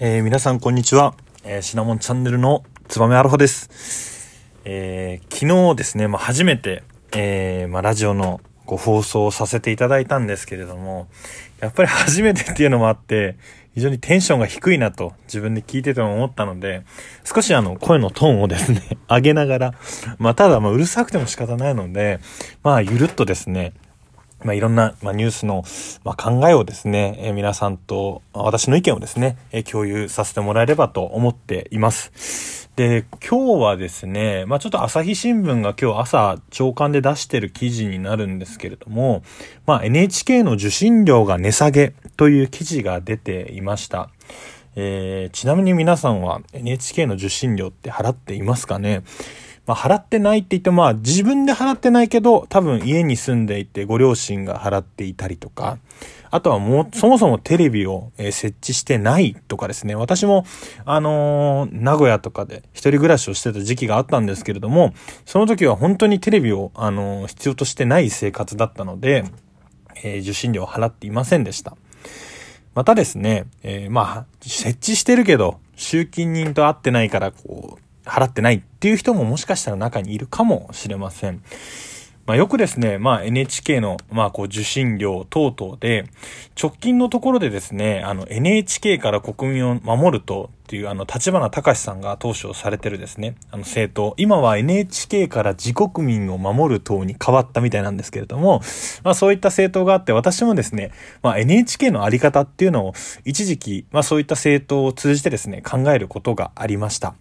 えー、皆さんこんにちは。えー、シナモンチャンネルのつばめアロハです。えー、昨日ですね、まあ、初めて、え、まあ、ラジオのご放送をさせていただいたんですけれども、やっぱり初めてっていうのもあって、非常にテンションが低いなと自分で聞いてても思ったので、少しあの声のトーンをですね、上げながら、まあただまうるさくても仕方ないので、まあゆるっとですね、まあ、いろんな、まあ、ニュースの、まあ、考えをですね、えー、皆さんと、私の意見をですね、えー、共有させてもらえればと思っています。で、今日はですね、まあ、ちょっと朝日新聞が今日朝朝刊で出してる記事になるんですけれども、まあ、NHK の受信料が値下げという記事が出ていました。えー、ちなみに皆さんは NHK の受信料って払っていますかね？まあ、払ってないって言っても、まあ、自分で払ってないけど、多分家に住んでいてご両親が払っていたりとか、あとはもう、そもそもテレビを、え設置してないとかですね。私も、あのー、名古屋とかで一人暮らしをしてた時期があったんですけれども、その時は本当にテレビを、あのー、必要としてない生活だったので、えー、受信料を払っていませんでした。またですね、えまあ、設置してるけど、集金人と会ってないから、こう、払ってないっていう人ももしかしたら中にいるかもしれません。まあ、よくですね、まあ、NHK の、まあ、こう、受信料等々で、直近のところでですね、あの、NHK から国民を守るとっていう、あの、立花隆さんが当初されてるですね、あの、政党。今は NHK から自国民を守る党に変わったみたいなんですけれども、まあ、そういった政党があって、私もですね、まあ、NHK のあり方っていうのを、一時期、まあ、そういった政党を通じてですね、考えることがありました。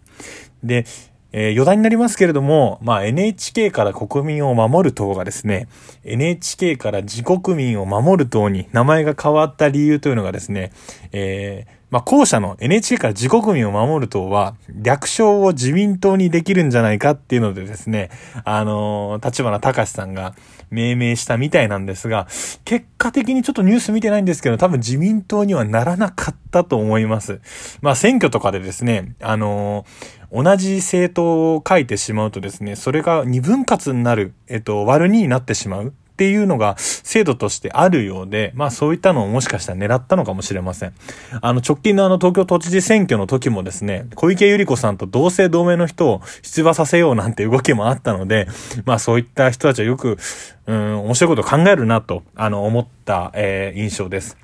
で、えー、余談になりますけれども、まあ NHK から国民を守る党がですね、NHK から自国民を守る党に名前が変わった理由というのがですね、えー、まあ、後者の NHK から自国民を守る党は、略称を自民党にできるんじゃないかっていうのでですね、あのー、立花隆さんが命名したみたいなんですが、結果的にちょっとニュース見てないんですけど、多分自民党にはならなかったと思います。まあ、選挙とかでですね、あのー、同じ政党を書いてしまうとですね、それが二分割になる、えっと、割る2になってしまう。っていうのが制度としてあるようで、まあそういったのをもしかしたら狙ったのかもしれません。あの直近のあの東京都知事選挙の時もですね、小池百合子さんと同姓同名の人を出馬させようなんて動きもあったので、まあそういった人たちはよく、うん、面白いことを考えるなと、あの思った、えー、印象です。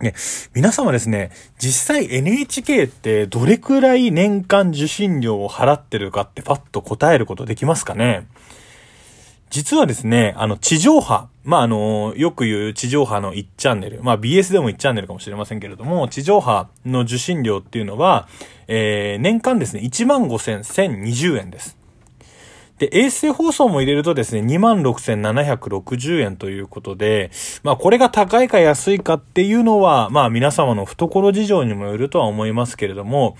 ね、皆様ですね、実際 NHK ってどれくらい年間受信料を払ってるかってパッと答えることできますかね？実はですね、あの、地上波、まあ、あの、よく言う地上波の1チャンネル、まあ、BS でも1チャンネルかもしれませんけれども、地上波の受信料っていうのは、えー、年間ですね、15,1020円です。で、衛星放送も入れるとですね、26,760円ということで、まあこれが高いか安いかっていうのは、まあ皆様の懐事情にもよるとは思いますけれども、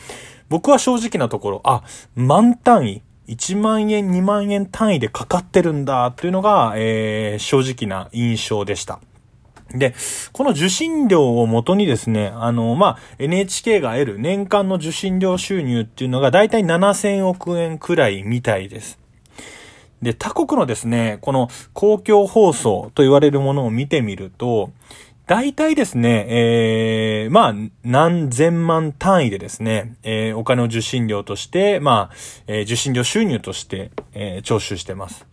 僕は正直なところ、あ、満単位、1万円、2万円単位でかかってるんだっていうのが、えー、正直な印象でした。で、この受信料をもとにですね、あの、まあ、NHK が得る年間の受信料収入っていうのがだいたい7000億円くらいみたいです。で、他国のですね、この公共放送と言われるものを見てみると、大体ですね、えー、まあ、何千万単位でですね、えー、お金を受信料として、まあ、えー、受信料収入として、えー、徴収してます。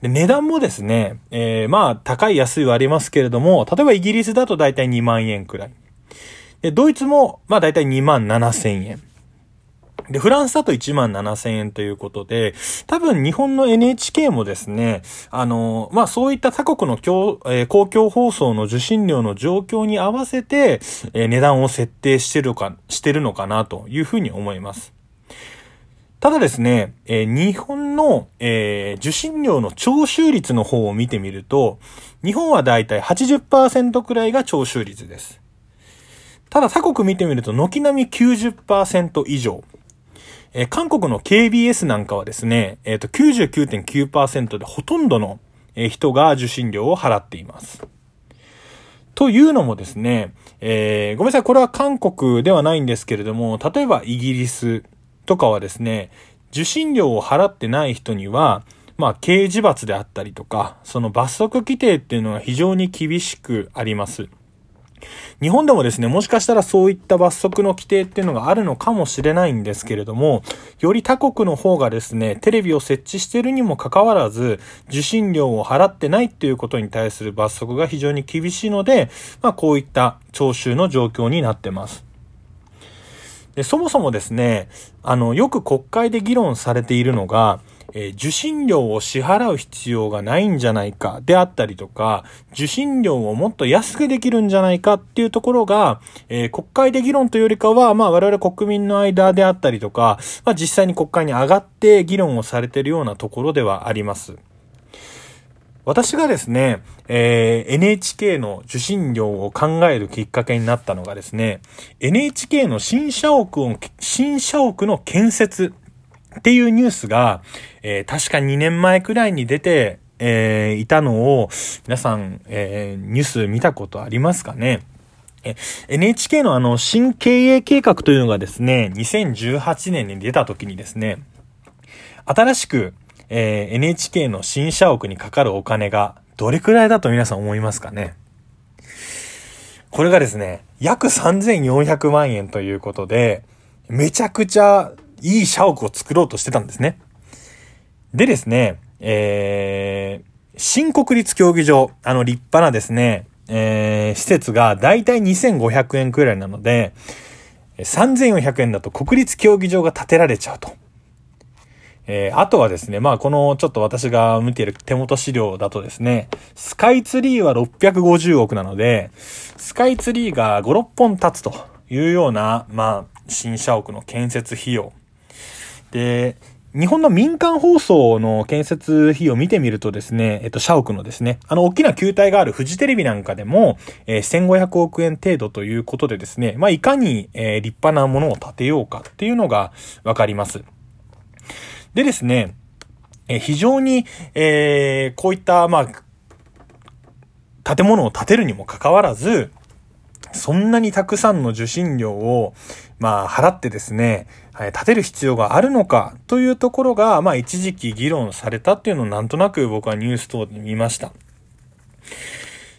で、値段もですね、えー、まあ、高い安いはありますけれども、例えばイギリスだと大体2万円くらい。で、ドイツも、まあ大体2万7千円。で、フランスだと1万7000円ということで、多分日本の NHK もですね、あの、まあ、そういった他国の公,、えー、公共放送の受信料の状況に合わせて、えー、値段を設定してるか、してるのかなというふうに思います。ただですね、えー、日本の、え、受信料の徴収率の方を見てみると、日本はだいたい80%くらいが徴収率です。ただ他国見てみると、軒並み90%以上。えー、韓国の KBS なんかはですね、えっ、ー、と、99.9%でほとんどの人が受信料を払っています。というのもですね、えー、ごめんなさい、これは韓国ではないんですけれども、例えばイギリスとかはですね、受信料を払ってない人には、まあ、刑事罰であったりとか、その罰則規定っていうのは非常に厳しくあります。日本でもですね、もしかしたらそういった罰則の規定っていうのがあるのかもしれないんですけれども、より他国の方がですね、テレビを設置しているにもかかわらず、受信料を払ってないっていうことに対する罰則が非常に厳しいので、まあこういった徴収の状況になってます。で、そもそもですね、あの、よく国会で議論されているのが、えー、受信料を支払う必要がないんじゃないかであったりとか、受信料をもっと安くできるんじゃないかっていうところが、えー、国会で議論というよりかは、まあ我々国民の間であったりとか、まあ実際に国会に上がって議論をされているようなところではあります。私がですね、えー、NHK の受信料を考えるきっかけになったのがですね、NHK の新社屋を、新社屋の建設っていうニュースが、えー、確か2年前くらいに出て、えー、いたのを、皆さん、えー、ニュース見たことありますかね？え、NHK のあの、新経営計画というのがですね、2018年に出た時にですね、新しく、えー、NHK の新社屋にかかるお金がどれくらいだと皆さん思いますかね？これがですね、約3400万円ということで、めちゃくちゃいい社屋を作ろうとしてたんですね。でですね、えー、新国立競技場、あの立派なですね、えー、施設がだいたい2500円くらいなので、3400円だと国立競技場が建てられちゃうと。えー、あとはですね、まあこのちょっと私が見ている手元資料だとですね、スカイツリーは650億なので、スカイツリーが5、6本立つというような、まあ、新社屋の建設費用で、日本の民間放送の建設費を見てみるとですね、えっと、社屋のですね、あの、大きな球体があるフジテレビなんかでも、えー、1500億円程度ということでですね、まあ、いかに、えー、立派なものを建てようかっていうのがわかります。でですね、えー、非常に、えー、こういった、まあ、建物を建てるにもかかわらず、そんなにたくさんの受信料を、まあ、払ってですね、はい、立てる必要があるのかというところが、まあ、一時期議論されたっていうのをなんとなく僕はニュース等で見ました。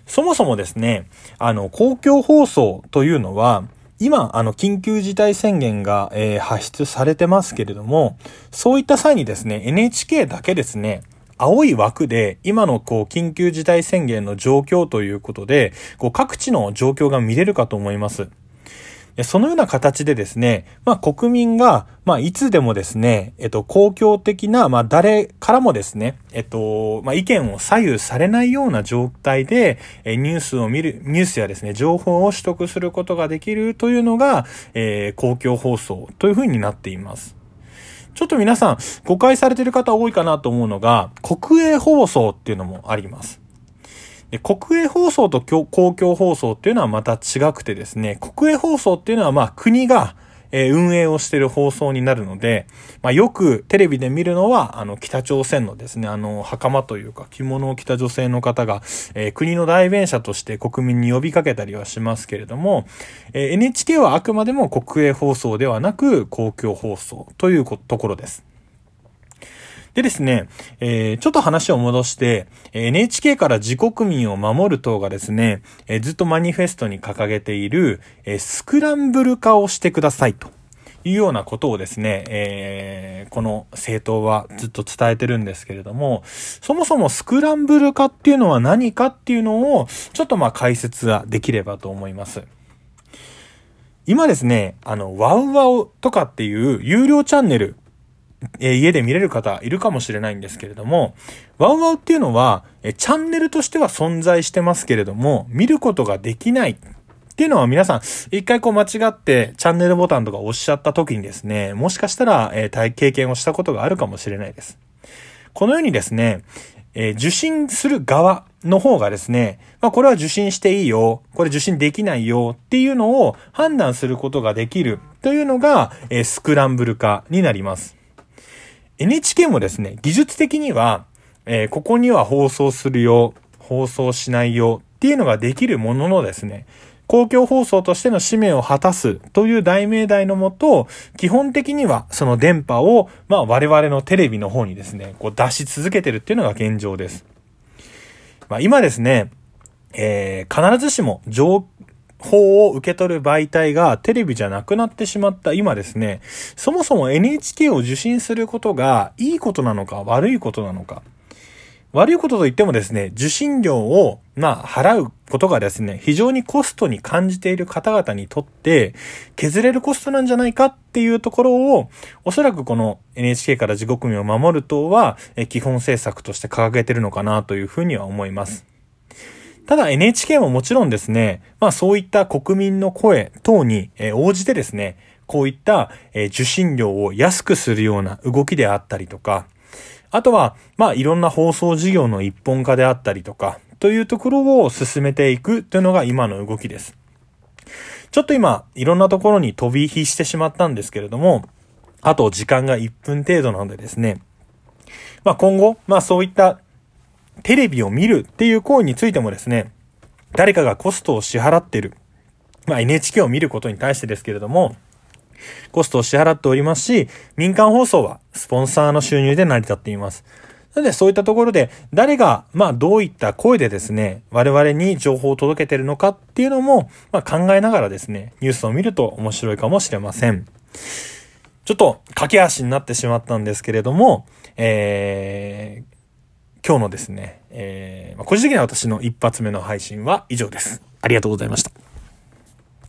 そもそもですね、あの、公共放送というのは、今、あの、緊急事態宣言が、えー、発出されてますけれども、そういった際にですね、NHK だけですね、青い枠で今のこう緊急事態宣言の状況ということで、こう各地の状況が見れるかと思います。そのような形でですね、まあ国民が、まあいつでもですね、えっと公共的な、まあ誰からもですね、えっと、まあ意見を左右されないような状態で、えニュースを見る、ニュースやですね、情報を取得することができるというのが、えー、公共放送というふうになっています。ちょっと皆さん誤解されてる方多いかなと思うのが、国営放送っていうのもあります。で国営放送と公共放送っていうのはまた違くてですね、国営放送っていうのはまあ国がえ運営をしている放送になるので、まあ、よくテレビで見るのは、あの、北朝鮮のですね、あの、袴というか着物を着た女性の方が、えー、国の代弁者として国民に呼びかけたりはしますけれども、えー、NHK はあくまでも国営放送ではなく公共放送というところです。でですね、えー、ちょっと話を戻して、NHK から自国民を守る党がですね、えー、ずっとマニフェストに掲げている、えー、スクランブル化をしてくださいと。いうようなことをですね、えー、この政党はずっと伝えてるんですけれども、そもそもスクランブル化っていうのは何かっていうのを、ちょっとまあ解説はできればと思います。今ですね、あの、ワウワウとかっていう有料チャンネルえー、家で見れる方いるかもしれないんですけれども、ワウワウっていうのは、えチャンネルとしては存在してますけれども、見ることができないっていうのは皆さん、一回こう間違ってチャンネルボタンとか押しちゃった時にですね、もしかしたら、えー、経験をしたことがあるかもしれないです。このようにですね、えー、受信する側の方がですね、まあこれは受信していいよ、これ受信できないよっていうのを判断することができるというのが、えー、スクランブル化になります。NHK もですね、技術的には、えー、ここには放送するよ、放送しないよっていうのができるもののですね、公共放送としての使命を果たすという題名題のもと、基本的にはその電波を、まあ我々のテレビの方にですね、こう出し続けてるっていうのが現状です。まあ今ですね、えー、必ずしも情報を受け取る媒体がテレビじゃなくなってしまった今ですね、そもそも NHK を受信することがいいことなのか悪いことなのか。悪いことといってもですね、受信料を、まあ、払うことがですね、非常にコストに感じている方々にとって、削れるコストなんじゃないかっていうところを、おそらくこの NHK から自国民を守る党は、基本政策として掲げてるのかなというふうには思います。ただ NHK ももちろんですね、まあそういった国民の声等に応じてですね、こういった受信料を安くするような動きであったりとか、あとは、まあ、いろんな放送事業の一本化であったりとか、というところを進めていくというのが今の動きです。ちょっと今、いろんなところに飛び火してしまったんですけれども、あと時間が1分程度なのでですね、まあ今後、まあそういったテレビを見るっていう行為についてもですね、誰かがコストを支払ってる。まあ NHK を見ることに対してですけれども、コストを支払っておりますし、民間放送はスポンサーの収入で成り立っています。なのでそういったところで誰が、まあどういった声でですね、我々に情報を届けてるのかっていうのも、まあ考えながらですね、ニュースを見ると面白いかもしれません。ちょっと駆け足になってしまったんですけれども、えー、今日のですね、えー、個人的に私の一発目の配信は以上です。ありがとうございました。